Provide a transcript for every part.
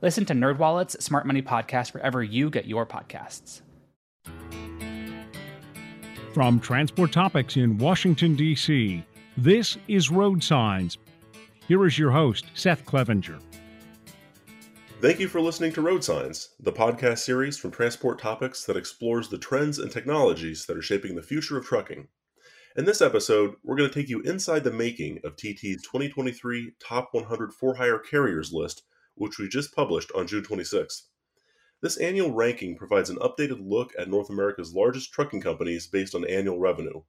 Listen to NerdWallet's Smart Money Podcast wherever you get your podcasts. From Transport Topics in Washington, D.C., this is Road Signs. Here is your host, Seth Clevenger. Thank you for listening to Road Signs, the podcast series from Transport Topics that explores the trends and technologies that are shaping the future of trucking. In this episode, we're going to take you inside the making of TT's 2023 Top 100 For Hire Carriers list, which we just published on June 26th. This annual ranking provides an updated look at North America's largest trucking companies based on annual revenue.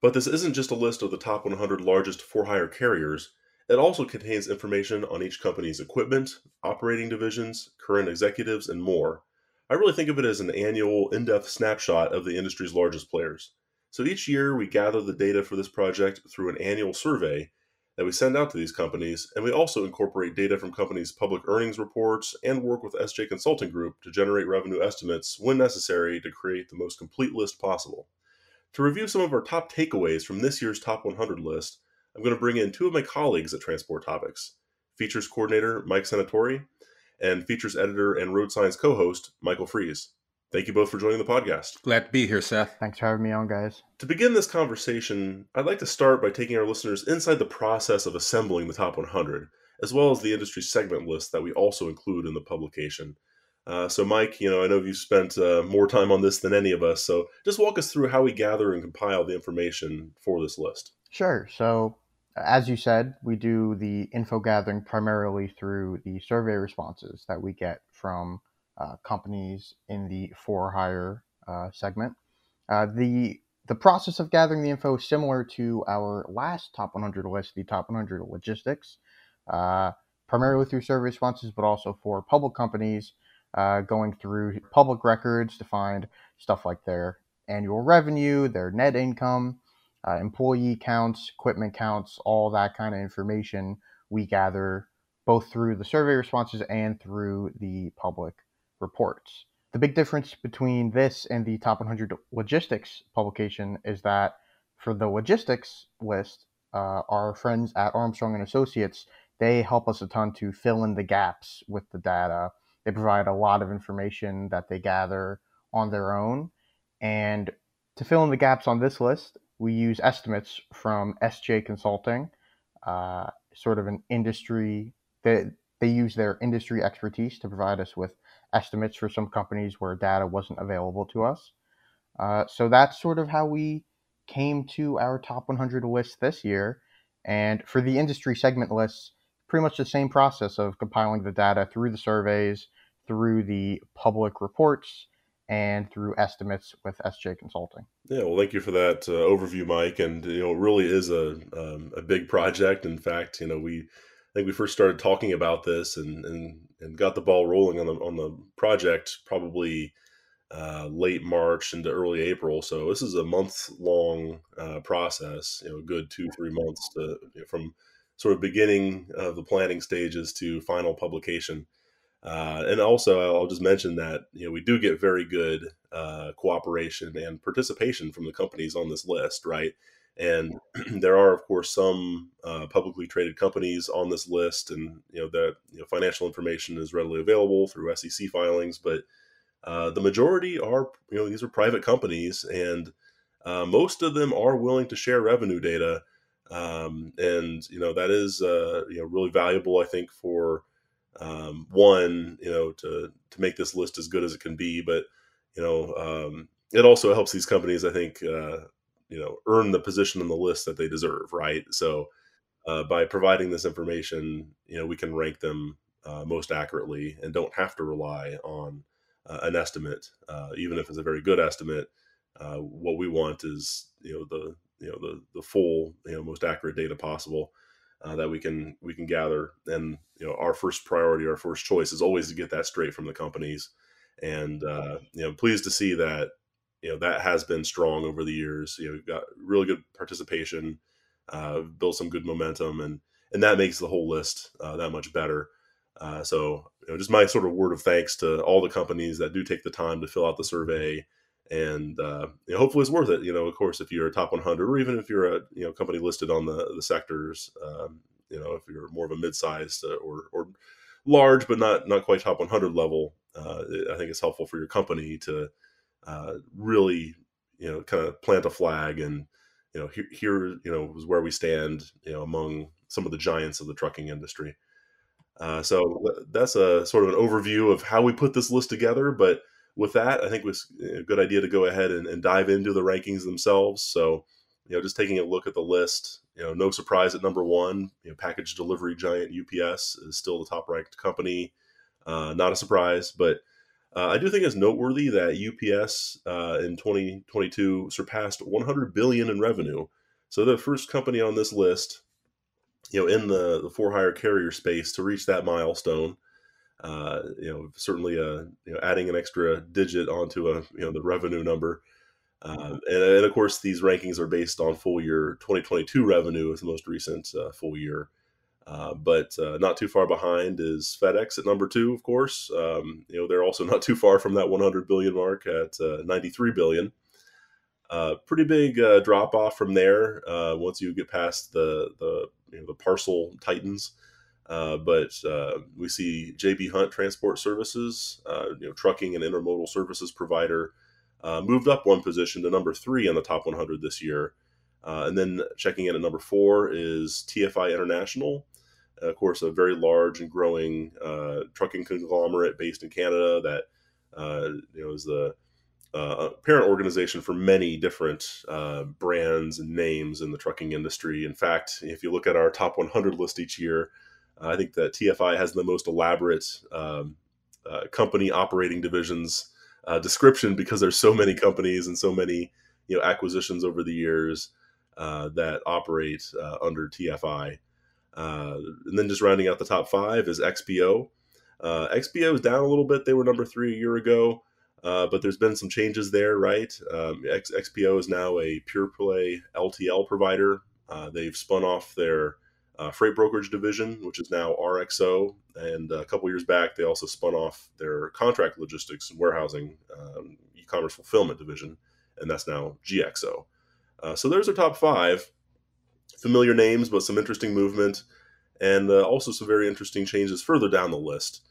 But this isn't just a list of the top 100 largest for hire carriers, it also contains information on each company's equipment, operating divisions, current executives, and more. I really think of it as an annual, in depth snapshot of the industry's largest players. So each year, we gather the data for this project through an annual survey that we send out to these companies, and we also incorporate data from companies' public earnings reports and work with SJ Consulting Group to generate revenue estimates when necessary to create the most complete list possible. To review some of our top takeaways from this year's Top 100 list, I'm going to bring in two of my colleagues at Transport Topics features coordinator Mike Senatori and features editor and road signs co host Michael Freeze. Thank you both for joining the podcast. Glad to be here, Seth. Thanks for having me on, guys. To begin this conversation, I'd like to start by taking our listeners inside the process of assembling the top 100, as well as the industry segment list that we also include in the publication. Uh, so, Mike, you know, I know you've spent uh, more time on this than any of us, so just walk us through how we gather and compile the information for this list. Sure. So, as you said, we do the info gathering primarily through the survey responses that we get from uh, companies in the for hire uh, segment. Uh, the the process of gathering the info is similar to our last top 100 list, the top 100 logistics, uh, primarily through survey responses, but also for public companies, going through public records to find stuff like their annual revenue, their net income, uh, employee counts, equipment counts, all that kind of information we gather both through the survey responses and through the public reports. The big difference between this and the top 100 logistics publication is that for the logistics list, uh, our friends at Armstrong and Associates they help us a ton to fill in the gaps with the data. They provide a lot of information that they gather on their own, and to fill in the gaps on this list, we use estimates from SJ Consulting, uh, sort of an industry that they use their industry expertise to provide us with estimates for some companies where data wasn't available to us. Uh, so that's sort of how we came to our top 100 list this year. And for the industry segment lists, pretty much the same process of compiling the data through the surveys, through the public reports, and through estimates with SJ Consulting. Yeah, well, thank you for that uh, overview, Mike. And you know, it really is a um, a big project. In fact, you know, we I think we first started talking about this and and, and got the ball rolling on the on the project probably uh, late March into early April. So this is a month long uh, process. You know, good two three months to you know, from sort of beginning of the planning stages to final publication. Uh, and also, I'll just mention that you know we do get very good uh, cooperation and participation from the companies on this list, right? And there are, of course, some uh, publicly traded companies on this list, and you know that you know, financial information is readily available through SEC filings. But uh, the majority are, you know, these are private companies, and uh, most of them are willing to share revenue data, um, and you know that is uh, you know really valuable, I think, for um, one, you know, to to make this list as good as it can be, but you know, um, it also helps these companies, I think, uh, you know earn the position on the list that they deserve right so uh, by providing this information you know we can rank them uh, most accurately and don't have to rely on uh, an estimate uh, even if it's a very good estimate uh, what we want is you know the you know the the full you know most accurate data possible uh, that we can we can gather. And you know, our first priority, our first choice is always to get that straight from the companies. And uh, you know, pleased to see that you know that has been strong over the years. You know, we've got really good participation, uh, built some good momentum, and and that makes the whole list uh, that much better. Uh, so, you know, just my sort of word of thanks to all the companies that do take the time to fill out the survey and uh, you know, hopefully it's worth it. You know, of course, if you're a top 100, or even if you're a you know company listed on the the sectors, um, you know, if you're more of a mid-sized uh, or or large but not not quite top 100 level, uh, I think it's helpful for your company to uh, really you know kind of plant a flag and you know here, here you know is where we stand you know among some of the giants of the trucking industry. Uh, so that's a sort of an overview of how we put this list together, but with that, I think it was a good idea to go ahead and, and, dive into the rankings themselves. So, you know, just taking a look at the list, you know, no surprise at number one, you know, package delivery giant UPS is still the top ranked company. Uh, not a surprise, but uh, I do think it's noteworthy that UPS uh, in 2022 surpassed 100 billion in revenue. So the first company on this list, you know, in the the for hire carrier space to reach that milestone uh, you know, certainly uh, you know, adding an extra digit onto a you know the revenue number. Uh, and, and, of course, these rankings are based on full year 2022 revenue as the most recent uh, full year. Uh, but uh, not too far behind is FedEx at number two, of course. Um, you know they're also not too far from that 100 billion mark at 93 billion. pretty big drop off from there once you get past the the you know, the parcel titans. Uh, but uh, we see JB Hunt Transport Services, uh, you know, trucking and intermodal services provider, uh, moved up one position to number three on the top 100 this year. Uh, and then checking in at number four is TFI International, of course, a very large and growing trucking conglomerate based in Canada that you know is the uh, parent organization for many different uh, brands and names in the trucking industry. In fact, if you look at our top 100 list each year, I think that TFI has the most elaborate um, uh, company operating divisions uh, description because there's so many companies and so many you know acquisitions over the years uh, that operate uh, under TFI. Uh, and then just rounding out the top five is XPO. Uh, XPO is down a little bit. They were number three a year ago. but there's been some changes there, right? Um, X- XPO is now a pure play LTL provider. they've spun off their uh, freight brokerage division, which is now RXO. And a couple years back, they also spun off their contract logistics and warehousing um, e commerce fulfillment division, and that's now GXO. Uh, so there's our top five. Familiar names, but some interesting movement, and uh, also some very interesting changes further down the list.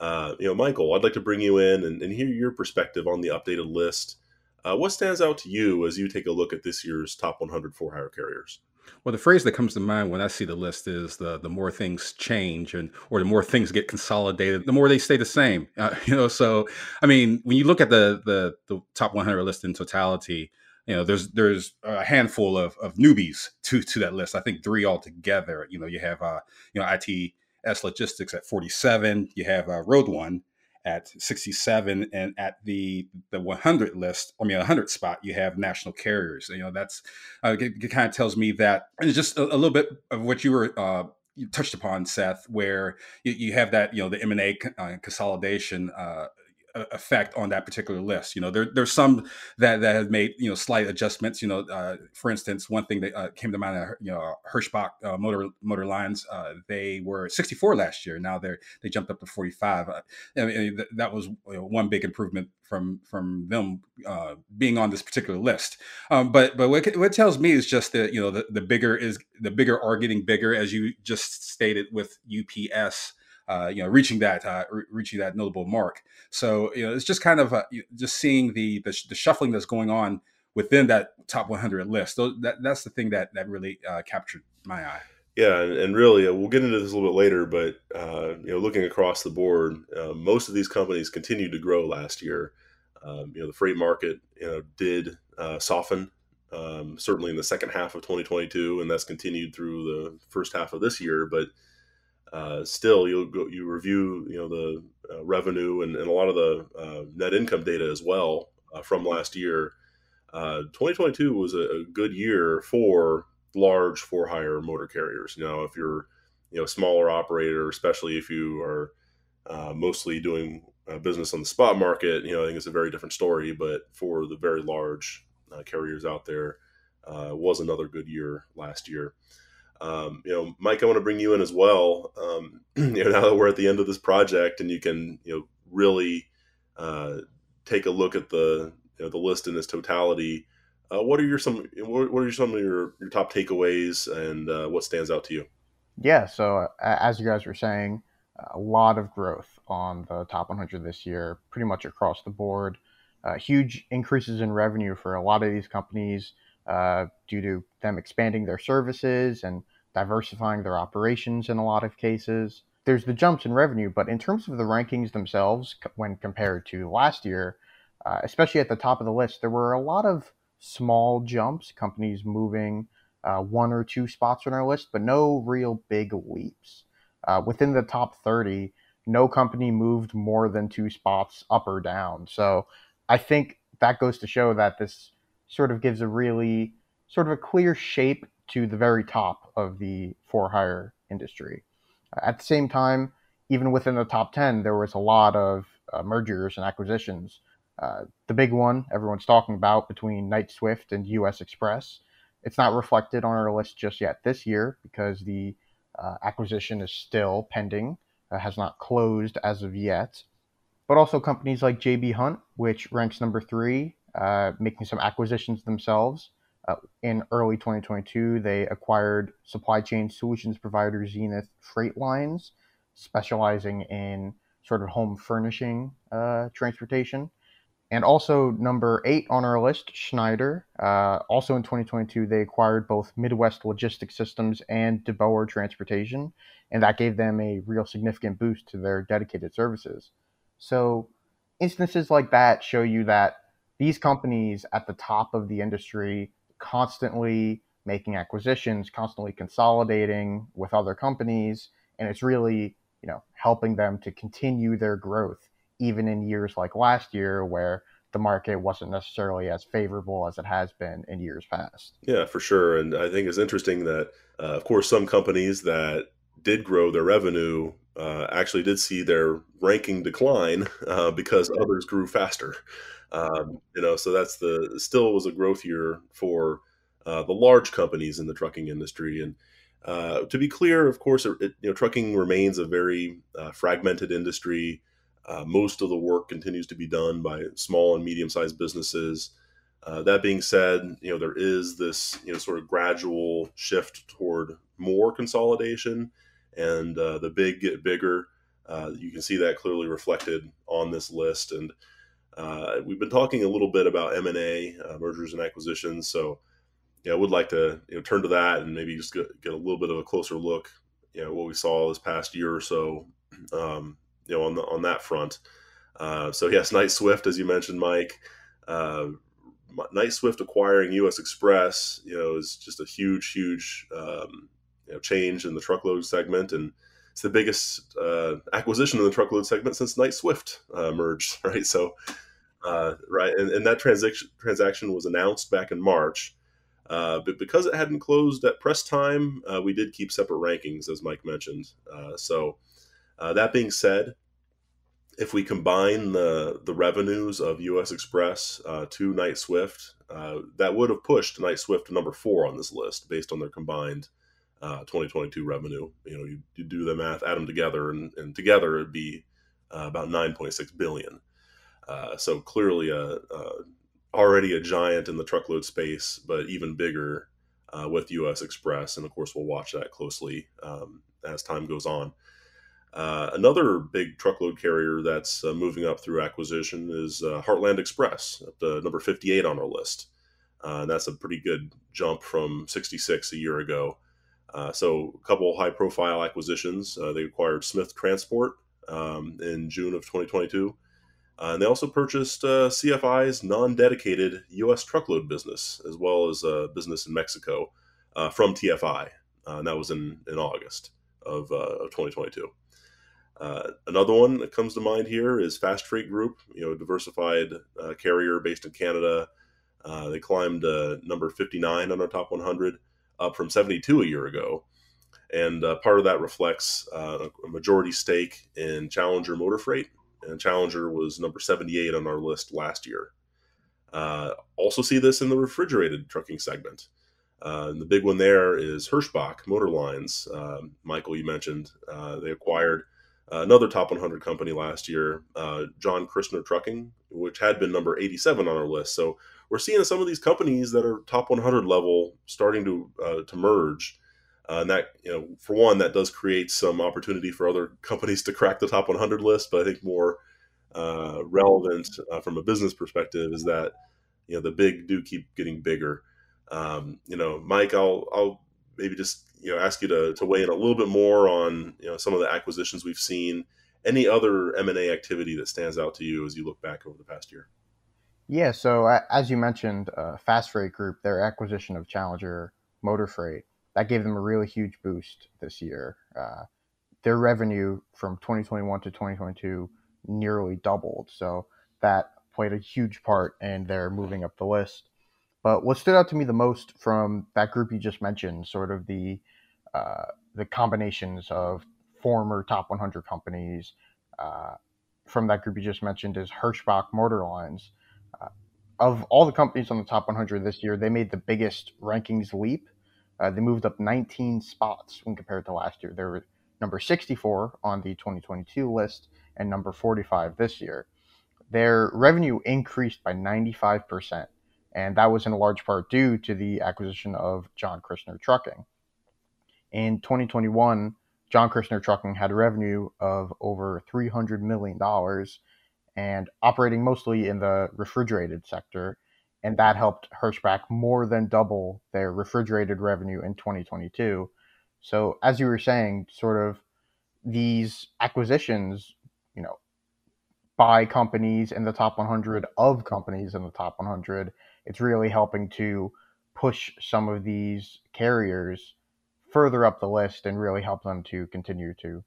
Uh, you know, Michael, I'd like to bring you in and, and hear your perspective on the updated list. Uh, what stands out to you as you take a look at this year's top 100 for hire carriers? Well, the phrase that comes to mind when I see the list is the the more things change and or the more things get consolidated, the more they stay the same. Uh, you know, so I mean, when you look at the the the top 100 list in totality, you know, there's there's a handful of, of newbies to to that list. I think three altogether. You know, you have uh, you know ITS Logistics at 47. You have uh, RoadOne at 67 and at the the 100 list i mean 100 spot you have national carriers you know that's uh, it, it, kind of tells me that it's just a, a, little bit of what you were uh, you touched upon seth where you, you, have that you know the m&a uh, consolidation uh, effect on that particular list. You know, there, there's some that, that have made, you know, slight adjustments, you know, uh, for instance, one thing that uh, came to mind, uh, you know, Hirschbach uh, motor, motor lines, uh, they were 64 last year. Now they're, they jumped up to 45. Uh, I mean, that was you know, one big improvement from, from them being on this particular list. Um, but, but what, what tells me is just that, you know, the, the bigger is the bigger are getting bigger as you just stated with UPS, uh, you know, reaching that uh, re- reaching that notable mark. So you know, it's just kind of uh, just seeing the, the, the shuffling that's going on within that top 100 list. So that that's the thing that that really uh, captured my eye. Yeah, and, and, really, uh, we'll get into this a little bit later, but uh, you know, looking across the board, most of these companies continued to grow last year. Um, you know, the freight market, you know, did soften um, certainly in the second half of 2022, and that's continued through the first half of this year. But uh, still you'll go you review you know the uh, revenue and, and, a lot of the uh, net income data as well uh, from last year 2022 uh, was a, a, good year for large for hire motor carriers. You know, if you're you know a smaller operator, especially if you are uh, mostly doing business on the spot market, you know, I think it's a very different story. But for the very large carriers out there, was another good year last year. Um, you know, Mike, I want to bring you in as well. Um, you know, now that we're at the end of this project, and you can you know really uh, take a look at the you know, the list in its totality. Uh, what are your some what are some of your, your top takeaways and uh, what stands out to you? Yeah, so uh, as you guys were saying, a lot of growth on the top 100 this year, pretty much across the board. Uh, huge increases in revenue for a lot of these companies uh, due to them expanding their services and diversifying their operations in a lot of cases. There's the jumps in revenue, but in terms of the rankings themselves, when compared to last year, uh, especially at the top of the list, there were a lot of small jumps, companies moving uh, one or two spots on our list, but no real big leaps. Uh, within the top 30, no company moved more than two spots up or down. So I think that goes to show that this sort of gives a really sort of a clear shape to the very top of the for hire industry. At the same time, even within the top 10, there was a lot of uh, mergers and acquisitions. Uh, the big one everyone's talking about between Knight-Swift and US Xpress. It's not reflected on our list just yet this year because the uh, acquisition is still pending, uh, has not closed as of yet. But also companies like JB Hunt, which ranks number three, uh, making some acquisitions themselves. Uh, in early 2022, they acquired supply chain solutions provider Zenith Freight Lines, specializing in sort of home furnishing uh, transportation. And also number eight on our list, Schneider. Uh, also in 2022, they acquired both Midwest Logistics Systems and DeBoer Transportation, and that gave them a real significant boost to their dedicated services. So instances like that show you that these companies at the top of the industry constantly making acquisitions, constantly consolidating with other companies, and it's really, you know, helping them to continue their growth even in years like last year where the market wasn't necessarily as favorable as it has been in years past. Yeah, for sure. And I think it's interesting that, uh, of course, some companies that did grow their revenue uh, actually did see their ranking decline uh, because others grew faster. Um, you know, so that's the still was a growth year for uh, the large companies in the trucking industry. And uh, to be clear, of course, it, you know, trucking remains a very uh, fragmented industry. Uh, most of the work continues to be done by small and medium-sized businesses. Uh, that being said, you know there is this you know sort of gradual shift toward more consolidation, and uh, the big get bigger. Uh, you can see that clearly reflected on this list, and uh, we've been talking a little bit about M and A, uh, mergers and acquisitions. So, yeah, I would like to you know turn to that and maybe just get, get a little bit of a closer look, you know, what we saw this past year or so. Um, you know, on the on that front. Uh, so yes, Knight-Swift, as you mentioned, Mike. Uh, Knight-Swift acquiring U.S. Xpress, you know, is just a huge, huge um, you know, change in the truckload segment, and it's the biggest uh, acquisition in the truckload segment since Knight-Swift uh, merged, right? So, uh, right, and, and, that transaction transaction was announced back in March. Uh, but because it hadn't closed at press time, we did keep separate rankings, as Mike mentioned. so, uh, that being said, if we combine the the revenues of U.S. Xpress uh, to Knight-Swift, uh, that would have pushed Knight-Swift to number four on this list based on their combined uh, 2022 revenue. You know, you, you, do the math, add them together, and, and together it'd be uh, about 9.6 billion. Uh, so clearly, a, already a giant in the truckload space, but even bigger with U.S. Xpress, and of course, we'll watch that closely um, as time goes on. Uh, another big truckload carrier that's uh, moving up through acquisition is uh, Heartland Express, at number 58 on our list. Uh, and that's a pretty good jump from 66 a year ago. Uh, so, a couple high profile acquisitions. Uh, they acquired Smith Transport um, in June of 2022. and they also purchased CFI's non dedicated U.S. truckload business, as well as a business in Mexico from TFI. and that was in, in August of, of 2022. Uh, another one that comes to mind here is Fastfrate Group, you know, diversified uh, carrier based in Canada. Uh, they climbed uh, number 59 on our top 100. Up from 72 a year ago. And uh, part of that reflects uh, a majority stake in Challenger Motor Freight. And Challenger was number 78 on our list last year. Uh, also, see this in the refrigerated trucking segment. Uh, and the big one there is Hirschbach Motor Lines. Um, Michael, you mentioned uh, they acquired another top 100 company last year, uh, John Christner Trucking, which had been number 87 on our list. So we're seeing some of these companies that are top 100 level starting to uh, to merge. Uh, and that, you know, for one, that does create some opportunity for other companies to crack the top 100 list. But I think more uh, relevant uh, from a business perspective is that, you know, the big do keep getting bigger. Um, you know, Mike, I'll I'll maybe just you know ask you to, to weigh in a little bit more on you know some of the acquisitions we've seen any other m&a activity that stands out to you as you look back over the past year yeah so as you mentioned uh, Fastfrate Group their acquisition of challenger motor freight that gave them a really huge boost this year uh, their revenue from 2021 to 2022 nearly doubled so that played a huge part in their moving up the list but what stood out to me the most from that group you just mentioned, sort of the uh, the combinations of former top 100 companies uh, from that group you just mentioned, is Hirschbach Motor Lines. Uh, of all the companies on the top 100 this year, they made the biggest rankings leap. Uh, they moved up 19 spots when compared to last year. They were number 64 on the 2022 list and number 45 this year. Their revenue increased by 95 percent and that was in large part due to the acquisition of John Christner Trucking. In 2021, John Christner Trucking had revenue of over $300 million and operating mostly in the refrigerated sector. And that helped Hirschbach more than double their refrigerated revenue in 2022. So, as you were saying, sort of these acquisitions, you know, by companies in the top 100 of companies in the top 100 it's really helping to push some of these carriers further up the list and really help them to continue to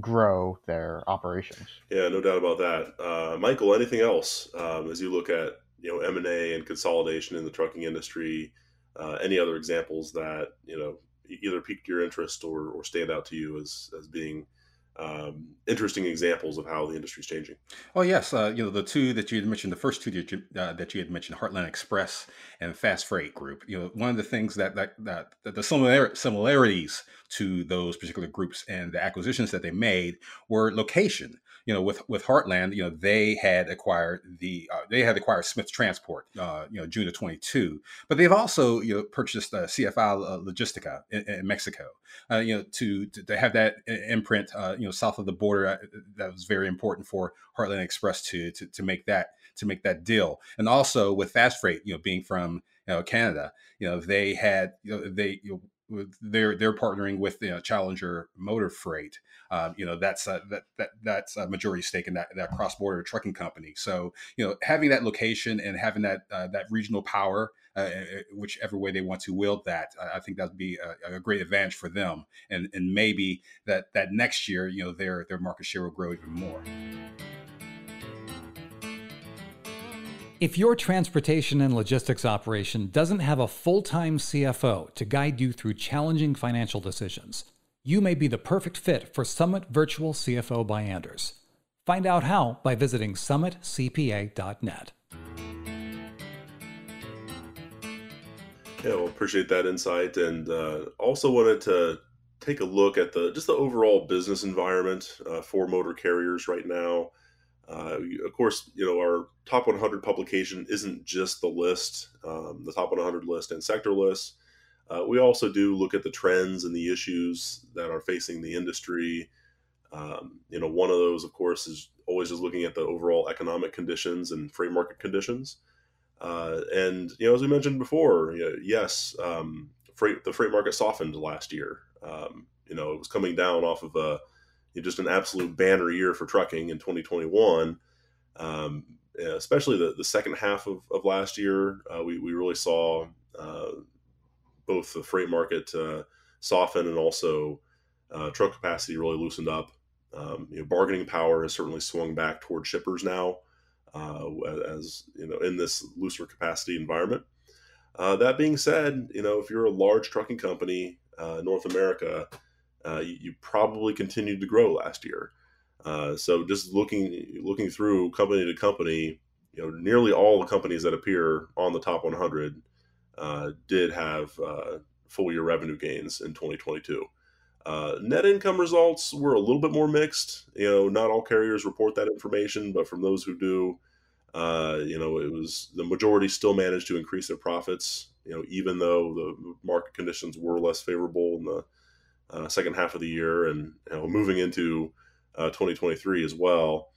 grow their operations. Yeah, no doubt about that. Uh, Michael, anything else um, as you look at you know M and A and consolidation in the trucking industry? Uh, any other examples that you know either piqued your interest or, or stand out to you as as being um, interesting examples of how the industry is changing. Oh yes, uh, you know the two that you had mentioned, the first two that you, uh, that you had mentioned, Heartland Express and Fastfrate Group. You know, one of the things that that, that, that the similar, similarities to those particular groups and the acquisitions that they made were location you know, with with Heartland, you know, they had acquired the uh, they had acquired Smith Transport, uh, you know, June of 22. But they've also you know purchased uh, CFI Logistica in, in Mexico, uh, you know, to, to, have that imprint, uh, you know, south of the border. Uh, that was very important for Heartland Express to, to to make that to make that deal, and also with Fastfrate, you know, being from you know Canada, you know, they had you know they you know, they're they're partnering with you know, Challenger Motor Freight. Um, you know that's a, that that that's a majority stake in that that cross border trucking company. So you know having that location and having that uh, that regional power, uh, uh whichever way they want to wield that, I think that would be a, a, great advantage for them. And and maybe that that next year, you know, their their market share will grow even more. If your transportation and logistics operation doesn't have a full time CFO to guide you through challenging financial decisions, you may be the perfect fit for Summit Virtual CFO by Anders. Find out how by visiting summitcpa.net. Yeah, well, appreciate that insight, and uh, also wanted to take a look at the just the overall business environment uh, for motor carriers right now. Uh, of course, you know our top 100 publication isn't just the list, um, the top 100 list and sector lists. Uh, we also do look at the trends and the issues that are facing the industry. Um, you know, one of those, of course, is always just looking at the overall economic conditions and freight market conditions. Uh, and you know, as we mentioned before, you know, yes, um, freight the freight market softened last year. Um, you know, it was coming down off of a just an absolute banner year for trucking in 2021. Um, especially the, the second half of, of last year, uh, we, we really saw uh, both the freight market uh, soften and also uh, truck capacity really loosened up. Um, you know, bargaining power has certainly swung back toward shippers now, uh, as you know, in this looser capacity environment. Uh, that being said, you know if you're a large trucking company, North America, uh, you, you, probably continued to grow last year. Uh, so just looking looking through company to company, you know nearly all the companies that appear on the top 100 uh, did have uh, full year revenue gains in 2022. Uh, net income results were a little bit more mixed. You know, not all carriers report that information, but from those who do, you know, it was the majority still managed to increase their profits. You know, even though the market conditions were less favorable in the uh, second half of the year, and you know, moving into uh, 2023 as well.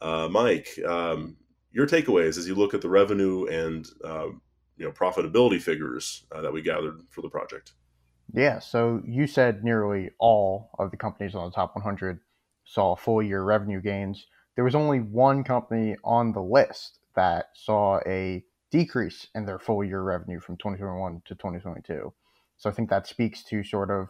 Uh, Mike, um, your takeaways as you look at the revenue and um, you know profitability figures uh, that we gathered for the project. Yeah, so you said nearly all of the companies on the top 100 saw full year revenue gains. There was only one company on the list that saw a decrease in their full year revenue from 2021 to 2022. So I think that speaks to sort of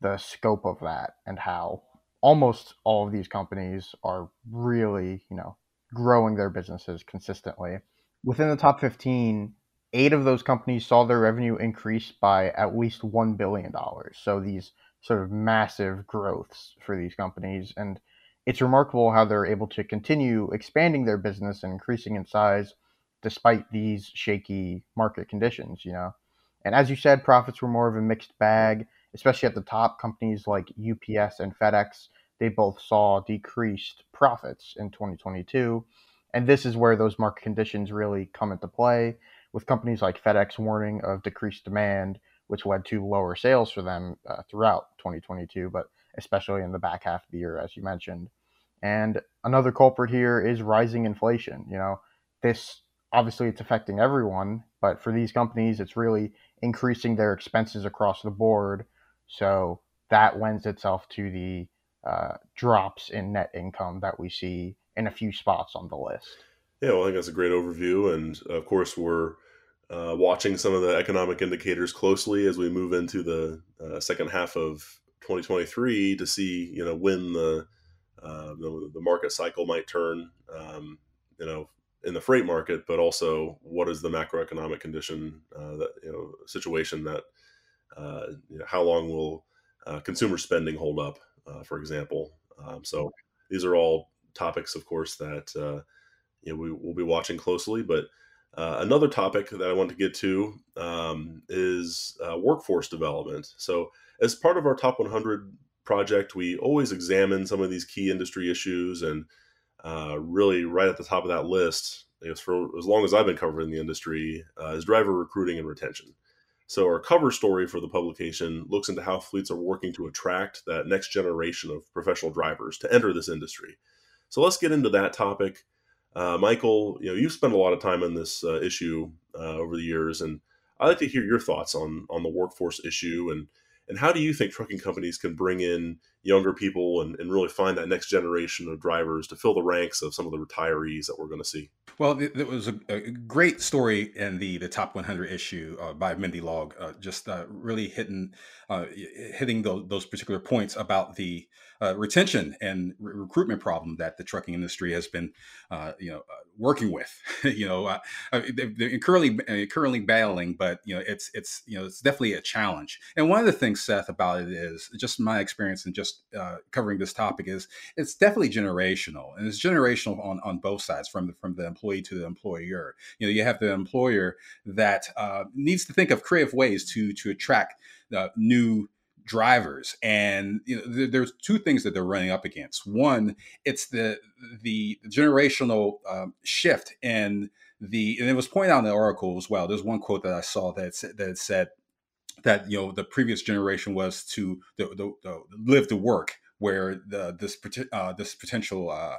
the scope of that and how almost all of these companies are really, you know, growing their businesses consistently. Within the top 15, eight of those companies saw their revenue increase by at least $1 billion. So these sort of massive growths for these companies. And it's remarkable how they're able to continue expanding their business and increasing in size despite these shaky market conditions, you know. And as you said, profits were more of a mixed bag, especially at the top. Companies like UPS and FedEx, they both saw decreased profits in 2022. And this is where those market conditions really come into play with companies like FedEx warning of decreased demand, which led to lower sales for them uh, throughout 2022, but especially in the back half of the year, as you mentioned. And another culprit here is rising inflation. You know, this obviously it's affecting everyone, but for these companies, it's really increasing their expenses across the board. So that lends itself to the uh, drops in net income that we see in a few spots on the list. Yeah, well, I think that's a great overview. And of course, we're uh, watching some of the economic indicators closely as we move into the uh, second half of 2023 to see, you know, when the uh, the, the, market cycle might turn, um, you know, in the freight market, but also what is the macroeconomic condition uh, that you know situation that you know, how long will uh, consumer spending hold up, for example. Um, so these are all topics, of course, that you know, we will be watching closely. But uh, another topic that I want to get to um, is uh, workforce development. So, as part of our top 100 project, we always examine some of these key industry issues, and uh, really, right at the top of that list, I guess for as long as I've been covering the industry, uh, is driver recruiting and retention. So, our cover story for the publication looks into how fleets are working to attract that next generation of professional drivers to enter this industry. So, let's get into that topic. Uh, Michael, you know, you've spent a lot of time on this uh, issue uh, over the years, and I'd like to hear your thoughts on on the workforce issue and and how do you think trucking companies can bring in younger people and, and really find that next generation of drivers to fill the ranks of some of the retirees that we're going to see? Well, it, was a, a, great story in the the top 100 issue uh, by Mindy Long, uh, just uh, really hitting uh, hitting those, those, particular points about the uh, retention and re- recruitment problem that the trucking industry has been, uh, you know, working with. you know, they're currently currently battling, but you know, it's it's you know, it's definitely a challenge. And one of the things, Seth, about it is just my experience and just covering this topic is it's definitely generational, and it's generational on on both sides, from the, from the employee to the employer. You know, you have the employer that uh, needs to think of creative ways to to attract uh, new drivers and you know there's two things that they're running up against one it's the the generational um, shift and the and it was pointed out in the article as well there's one quote that i saw that that said that you know the previous generation was to the, the, the live to work where the this uh, this potential uh,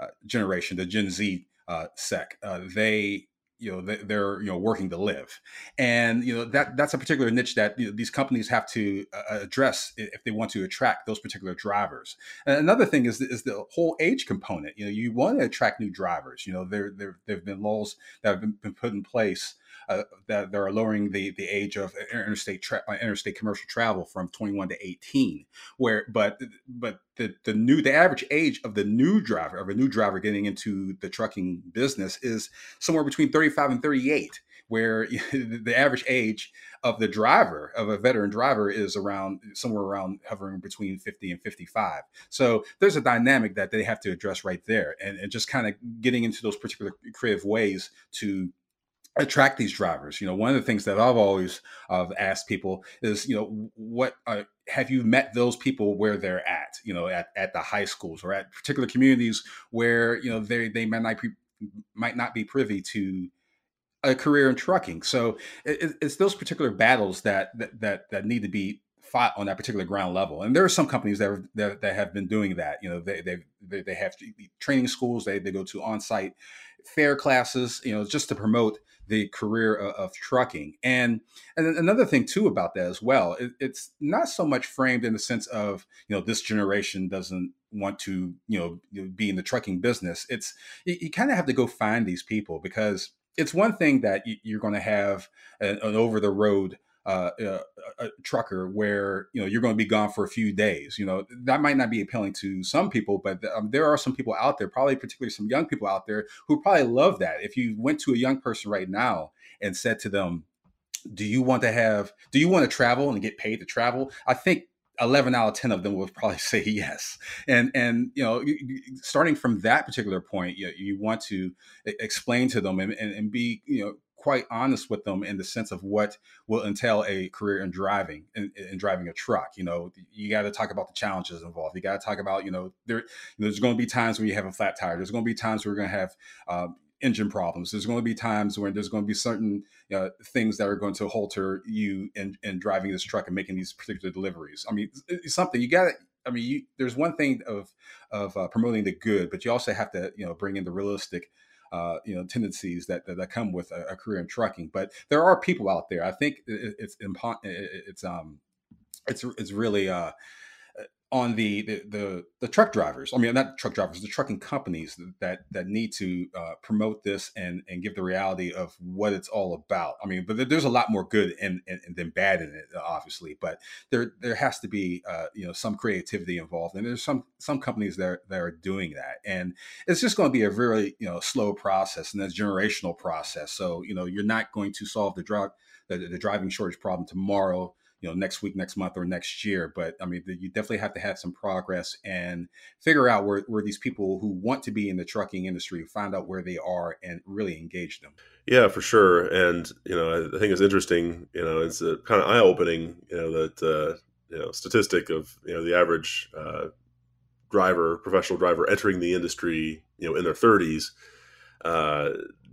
uh, generation the gen z uh, sec. Uh, they you know they're you know working to live. And you know that that's a particular niche that you know, these companies have to uh, address if they want to attract those particular drivers. And another thing is, is the whole age component. You know you want to attract new drivers. You know there there have been laws that have been put in place uh, that, are lowering the, the age of interstate tra- uh, interstate commercial travel from 21 to 18. Where, but but the the new the average age of the new driver of a new driver getting into the trucking business is somewhere between 35 and 38 where the average age of the driver of a veteran driver is around somewhere around hovering between 50 and 55 so there's a dynamic that they have to address right there and, and just kind of getting into those particular creative ways to attract these drivers you know one of the things that i've always uh, asked people is you know what have you met those people where they're at you know at, at the high schools or at particular communities where you know they they might not be might not be privy to a career in trucking? So it, it's those particular battles that, that that need to be fought on that particular ground level. And there are some companies that, are, that, that have been doing that you know they they they have training schools they, they go to on-site fair classes you know just to promote the career of, of, trucking. And and another thing too about that as well, it, it's not so much framed in the sense of you know this generation doesn't want to you know be in the trucking business. It's you, you kind of have to go find these people because it's one thing that you, are going to have an, an over the road uh, a, a, trucker where you know you're going to be gone for a few days. You know that might not be appealing to some people, but um, there are some people out there, probably particularly some young people out there, who probably love that. If you went to a young person right now and said to them, "Do you want to have? Do you want to travel and get paid to travel?" I think 11 out of 10 of them would probably say yes and and you know starting from that particular point you, you want to explain to them and, and, and be you know quite honest with them in the sense of what will entail a career in driving in, in driving a truck. You know, you got to talk about the challenges involved. You got to talk about, you know, there, you know, there's going to be times when you have a flat tire. There's going to be times where we're going to have um, engine problems. There's going to be times when there's going to be certain uh, things that are going to halter you in, in driving this truck and making these particular deliveries. I mean, something you got to. I mean, you, there's one thing of of uh, promoting the good, but you also have to, you know, bring in the realistic uh, you know tendencies that, that, that come with a, a, career in trucking. But there are people out there. I think it, it's it's um it's it's really uh on the, the, the the truck drivers. I mean, not truck drivers, the trucking companies that that need to uh, promote this and and give the reality of what it's all about. I mean, but there's a lot more good and, than bad in it, obviously. But there there has to be uh, you know some creativity involved, and there's some some companies that are, that are doing that, and it's just going to be a very you know slow process and a generational process. So you know you're not going to solve the drug the, the driving shortage problem tomorrow you know next week next month or next year but i mean you definitely have to have some progress and figure out where, where these people who want to be in the trucking industry find out where they are and really engage them. Yeah for sure and you know i think it's interesting you know it's a kind of eye-opening you know that uh, you know statistic of you know the average uh, driver professional driver entering the industry you know in their 30s uh,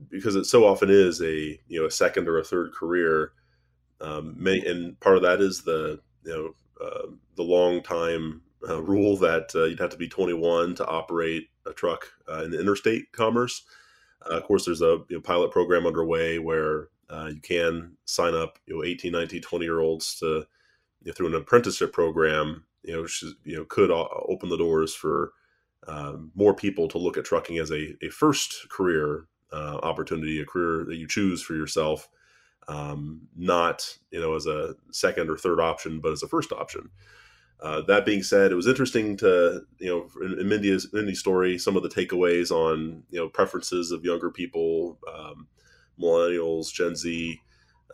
because it so often is a you know a second or a third career um, may, and part of that is the you know uh, the long time uh, rule that uh, you'd have to be 21 to operate a truck uh, in interstate commerce. Uh, of course, there's a you know, pilot program underway where uh, you can sign up you know 18, 19, 20 year olds to you know, through an apprenticeship program. You know, which is, you know could open the doors for more people to look at trucking as a, a first career opportunity, a career that you choose for yourself um, not you know as a second or third option, but as a first option. Uh, that being said, it was interesting to you know in, in Mindy's, Mindy's story some of the takeaways on you know preferences of younger people, um, millennials, Gen Z.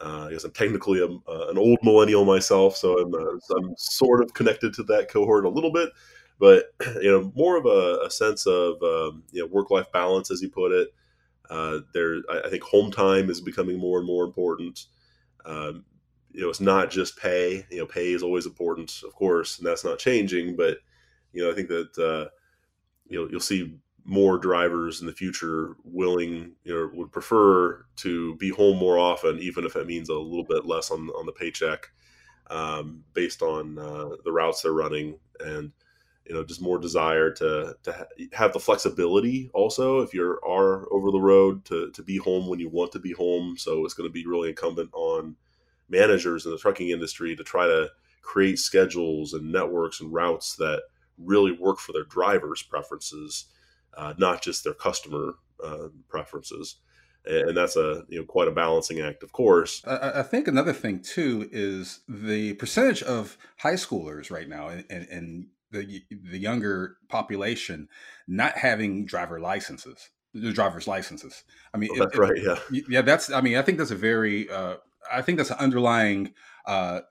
Uh, I guess I'm technically a, uh, an old millennial myself, so I'm, uh, I'm sort of connected to that cohort a little bit. But you know, more of a, a sense of um, you know work life balance, as you put it. Uh, there, I, think home time is becoming more and more important. Um, you know, it's not just pay. You know, pay is always important, of course, and that's not changing. But you know, I think that uh, you'll you'll see more drivers in the future willing, you know, would prefer to be home more often, even if it means a little bit less on on the paycheck, um, based on uh, the routes they're running and you know just more desire to to have the flexibility also if you are over the road to to be home when you want to be home. So it's going to be really incumbent on managers in the trucking industry to try to create schedules and networks and routes that really work for their drivers preferences uh, not just their customer uh, preferences. And that's a you know quite a balancing act of course. I, I, think another thing too is the percentage of high schoolers right now and, and, the the younger population not having driver licenses. the driver's licenses. I mean, oh, that's it, right. Yeah, yeah. That's. I mean, I think that's a very. Uh, I think that's an underlying uh,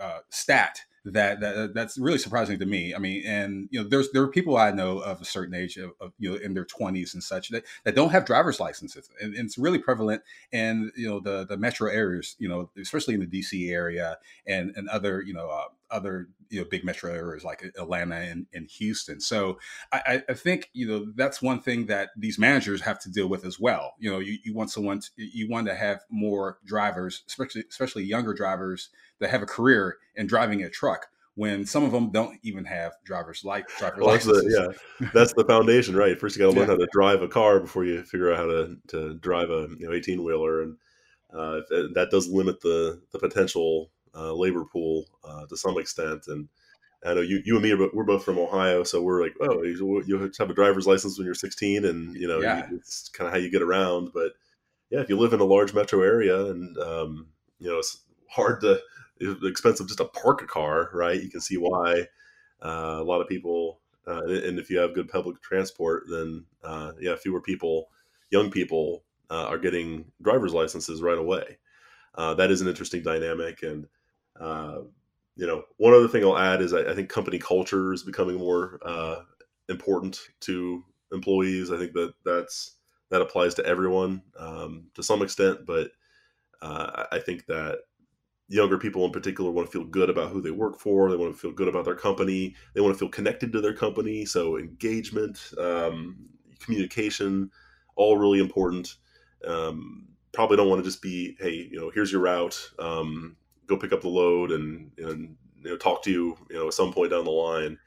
uh, stat that, that that's really surprising to me. I mean, and you know, there's there are people I know of a certain age of, of you know in their 20s and such that, that don't have driver's licenses, and, and, it's really prevalent in you know the the metro areas, you know, especially in the DC area and and other you know uh, other you know big metro areas like Atlanta and, and Houston. So I, I, think you know that's one thing that these managers have to deal with as well. You know, you, you want someone to, you want to have more drivers, especially especially younger drivers that have a career in driving a truck when some of them don't even have driver's like driver's well, licenses. That's the, yeah, that's the foundation, right? First, you got to learn yeah. how to drive a car before you figure out how to to drive a you know eighteen wheeler, and uh, that does limit the the potential uh, labor pool uh, to some extent. And I know you, you and me, are, we're both from Ohio, so we're like, oh, you, you have a driver's license when you're 16, and you know, yeah. it's kind of how you get around. But yeah, if you live in a large metro area, and um, you know, it's hard to it's expensive just to park a car, right? You can see why uh, a lot of people, uh, and if you have good public transport, then uh, yeah, fewer people, young people, uh, are getting driver's licenses right away. Uh, that is an interesting dynamic, and uh, you know, one other thing I'll add is I, I think company culture is becoming more uh, important to employees. I think that that's that applies to everyone um, to some extent, but uh, I think that younger people in particular want to feel good about who they work for. They want to feel good about their company. They want to feel connected to their company. So engagement, um, communication, all really important. Um, probably don't want to just be, hey, you know, here's your route. Um, go pick up the load and and you know talk to you you know at some point down the line.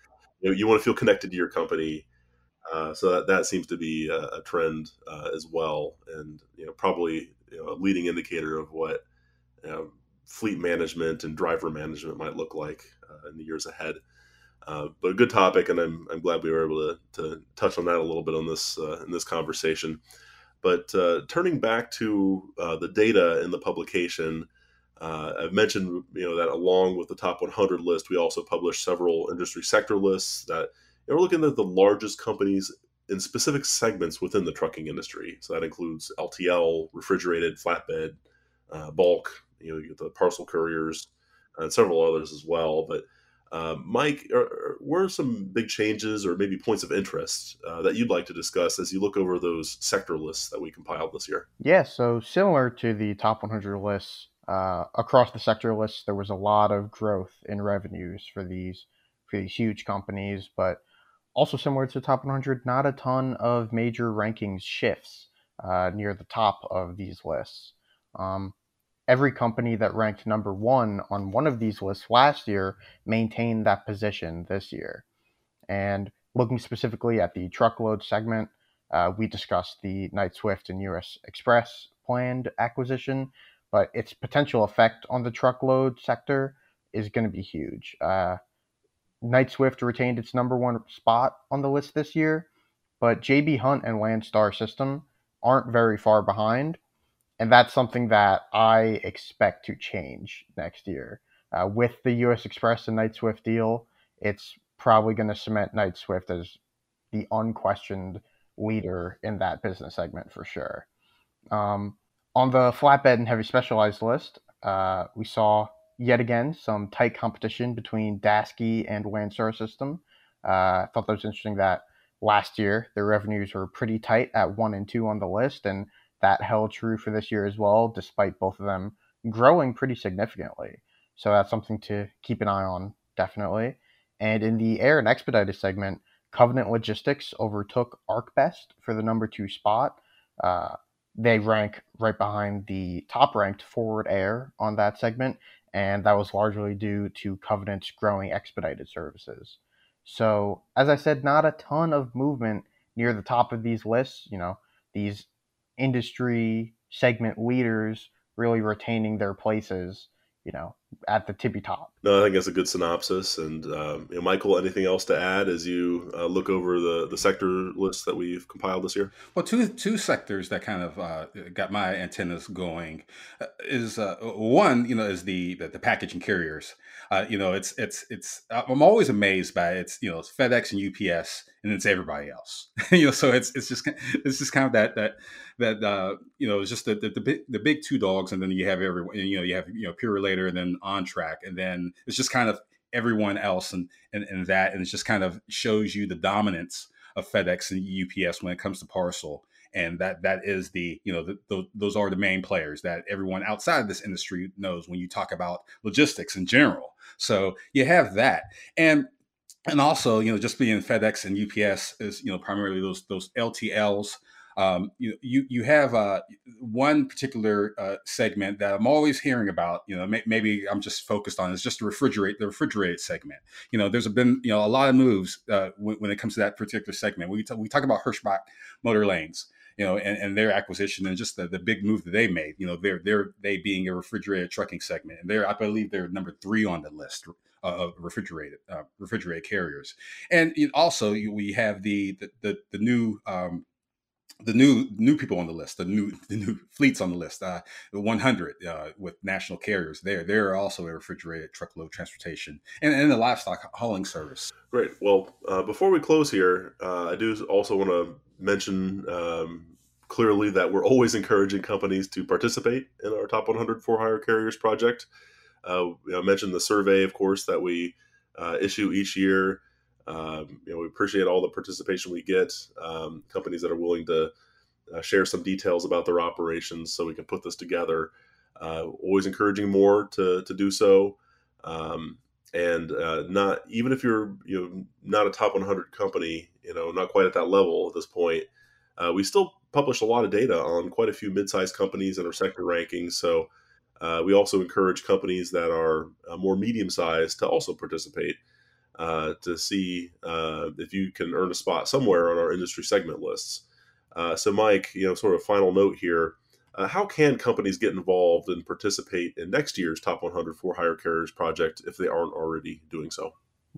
You know, you want to feel connected to your company. Uh, so that, that seems to be a, a trend uh, as well, and you know probably you know, a leading indicator of what you know, fleet management and driver management might look like uh, in the years ahead. Uh, but a good topic, and I'm, I'm glad we were able to, to touch on that a little bit on this uh, in this conversation. But uh, turning back to the data in the publication, uh, I've mentioned, you know, that along with the top 100 list, we also publish several industry sector lists that you know, we're looking at the largest companies in specific segments within the trucking industry. So that includes LTL, refrigerated, flatbed, uh, bulk. You know, you get the parcel couriers and several others as well. But uh, Mike, are, are, are some big changes or maybe points of interest uh, that you'd like to discuss as you look over those sector lists that we compiled this year? Yeah, so similar to the top 100 lists, uh, across the sector list, there was a lot of growth in revenues for these for these huge companies, but also similar to the top 100, not a ton of major rankings shifts uh, near the top of these lists. Um, every company that ranked number one on one of these lists last year maintained that position this year. And looking specifically at the truckload segment, uh, we discussed the Knight Swift and US Xpress planned acquisition, but its potential effect on the truckload sector is going to be huge. Uh, Knight Swift retained its number one spot on the list this year, but JB Hunt and Landstar System aren't very far behind, and that's something that I expect to change next year. Uh, with the U.S. Xpress and Knight Swift deal, it's probably going to cement Knight Swift as the unquestioned leader in that business segment for sure. Um, on the flatbed and heavy specialized list, uh, we saw yet again some tight competition between Daseke and Landstar System. Uh, I thought that was interesting that last year their revenues were pretty tight at one and two on the list, and that held true for this year as well, despite both of them growing pretty significantly. So that's something to keep an eye on, definitely. And in the air and expedited segment, Covenant Logistics overtook ArcBest for the number two spot. Uh, they rank right behind the top ranked Forward Air on that segment, and that was largely due to Covenant's growing expedited services. So, as I said, not a ton of movement near the top of these lists. You know, these industry segment leaders really retaining their places. You know, at the tippy top. No, I think that's a good synopsis. And um, you know, Michael, anything else to add as you uh, look over the the sector list that we've compiled this year? Well, two two sectors that kind of uh, got my antennas going uh, is uh, one, you know, is the the, the packaging carriers. Uh, you know, it's it's it's. I'm always amazed by it. it's you know it's FedEx and UPS, and it's everybody else. you know, so it's it's just it's just kind of that that that uh, you know it's just the, the the big the big two dogs, and then you have everyone. You know, you have you know Pure Purolator, and then OnTrac, and then it's just kind of everyone else, and and, and that, and it just kind of shows you the dominance of FedEx and UPS when it comes to parcel and that that is the you know the, the, those are the main players that everyone outside of this industry knows when you talk about logistics in general. So you have that and and also you know just being fedex and ups is you know primarily those those ltls um, you you you have uh, one particular uh, segment that I'm always hearing about. You know, may, maybe I'm just focused on is just the refrigerate the refrigerated segment. You know, there's been you know a lot of moves uh, when, when, it comes to that particular segment. We t- we talk about Hirschbach Motor Lines you know, and, and their acquisition and just the, the big move that they made. You know, they're they're they being a refrigerated trucking segment, and they're I believe they're number three on the list uh, of refrigerated uh, refrigerated carriers. And also we have the the the, the new um, the new new people on the list, the new the new fleets on the list, uh, the 100 uh, with national carriers. There, they're also a refrigerated truckload transportation and, and the livestock hauling service. Great. Well, uh, before we close here, uh, I do also want to mention um, clearly that we're always encouraging companies to participate in our top 100 for hire carriers project. Uh, I mentioned the survey, of course, that we uh, issue each year. Um, you know, we appreciate all the participation we get. Um, companies that are willing to uh, share some details about their operations, so we can put this together. Uh, always encouraging more to to do so. Um, and uh, not even if you're you know not a top 100 company you know not quite at that level at this point uh, we still publish a lot of data on quite a few mid-sized companies in our sector rankings so uh, we also encourage companies that are uh, more medium-sized to also participate uh, to see uh, if you can earn a spot somewhere on our industry segment lists Uh, so mike you know sort of final note here uh, how can companies get involved and participate in next year's Top 100 for Hire Carriers project if they aren't already doing so?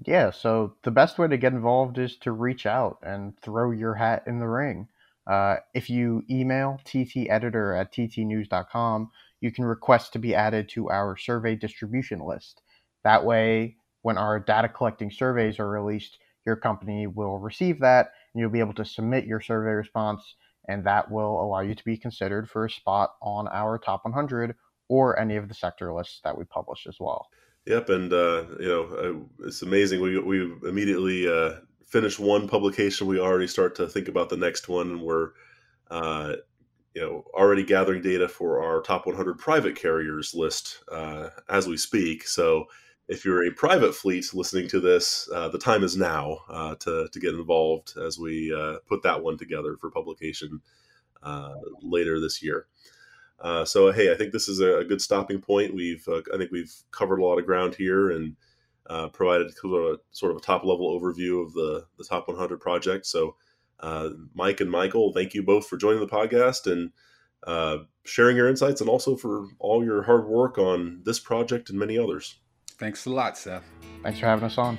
Yeah, so the best way to get involved is to reach out and throw your hat in the ring. Uh, if you email tteditor at ttnews.com, you can request to be added to our survey distribution list. That way, when our data collecting surveys are released, your company will receive that and you'll be able to submit your survey response and that will allow you to be considered for a spot on our top 100 or any of the sector lists that we publish as well. Yep, and uh, you know it's amazing. We we immediately uh, finish one publication, we already start to think about the next one, and we're uh, you know already gathering data for our top 100 private carriers list uh, as we speak. So if you're a private fleet listening to this, uh, the time is now uh, to, to get involved as we uh, put that one together for publication uh, later this year. Uh, so, hey, I think this is a, good stopping point. We've, uh, I think we've covered a lot of ground here and provided sort of a top level overview of the, the top 100 project. So, Mike and Michael, thank you both for joining the podcast and sharing your insights and also for all your hard work on this project and many others. Thanks a lot, Seth. Thanks for having us on.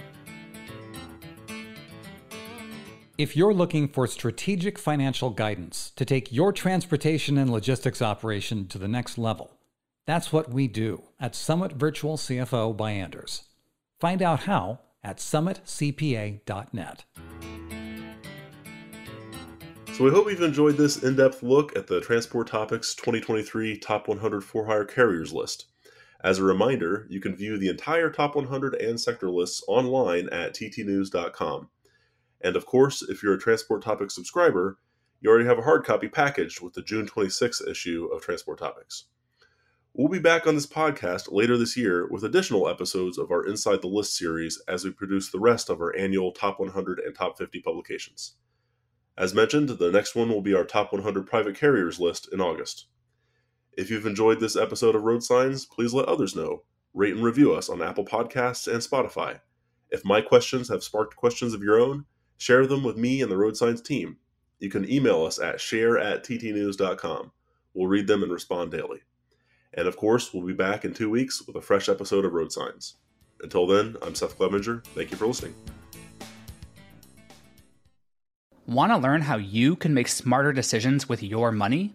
If you're looking for strategic financial guidance to take your transportation and logistics operation to the next level, that's what we do at Summit Virtual CFO by Anders. Find out how at summitcpa.net. So we hope you've enjoyed this in-depth look at the Transport Topics 2023 Top 100 For-Hire Carriers list. As a reminder, you can view the entire top 100 and sector lists online at ttnews.com. And of course, if you're a Transport Topics subscriber, you already have a hard copy packaged with the June 26th issue of Transport Topics. We'll be back on this podcast later this year with additional episodes of our Inside the List series as we produce the rest of our annual Top 100 and Top 50 publications. As mentioned, the next one will be our Top 100 Private Carriers list in August. If you've enjoyed this episode of Road Signs, please let others know. Rate and review us on Apple Podcasts and Spotify. If my questions have sparked questions of your own, share them with me and the Road Signs team. You can email us at share at ttnews.com. We'll read them and respond daily. And of course, we'll be back in two weeks with a fresh episode of Road Signs. Until then, I'm Seth Clevenger. Thank you for listening. Want to learn how you can make smarter decisions with your money?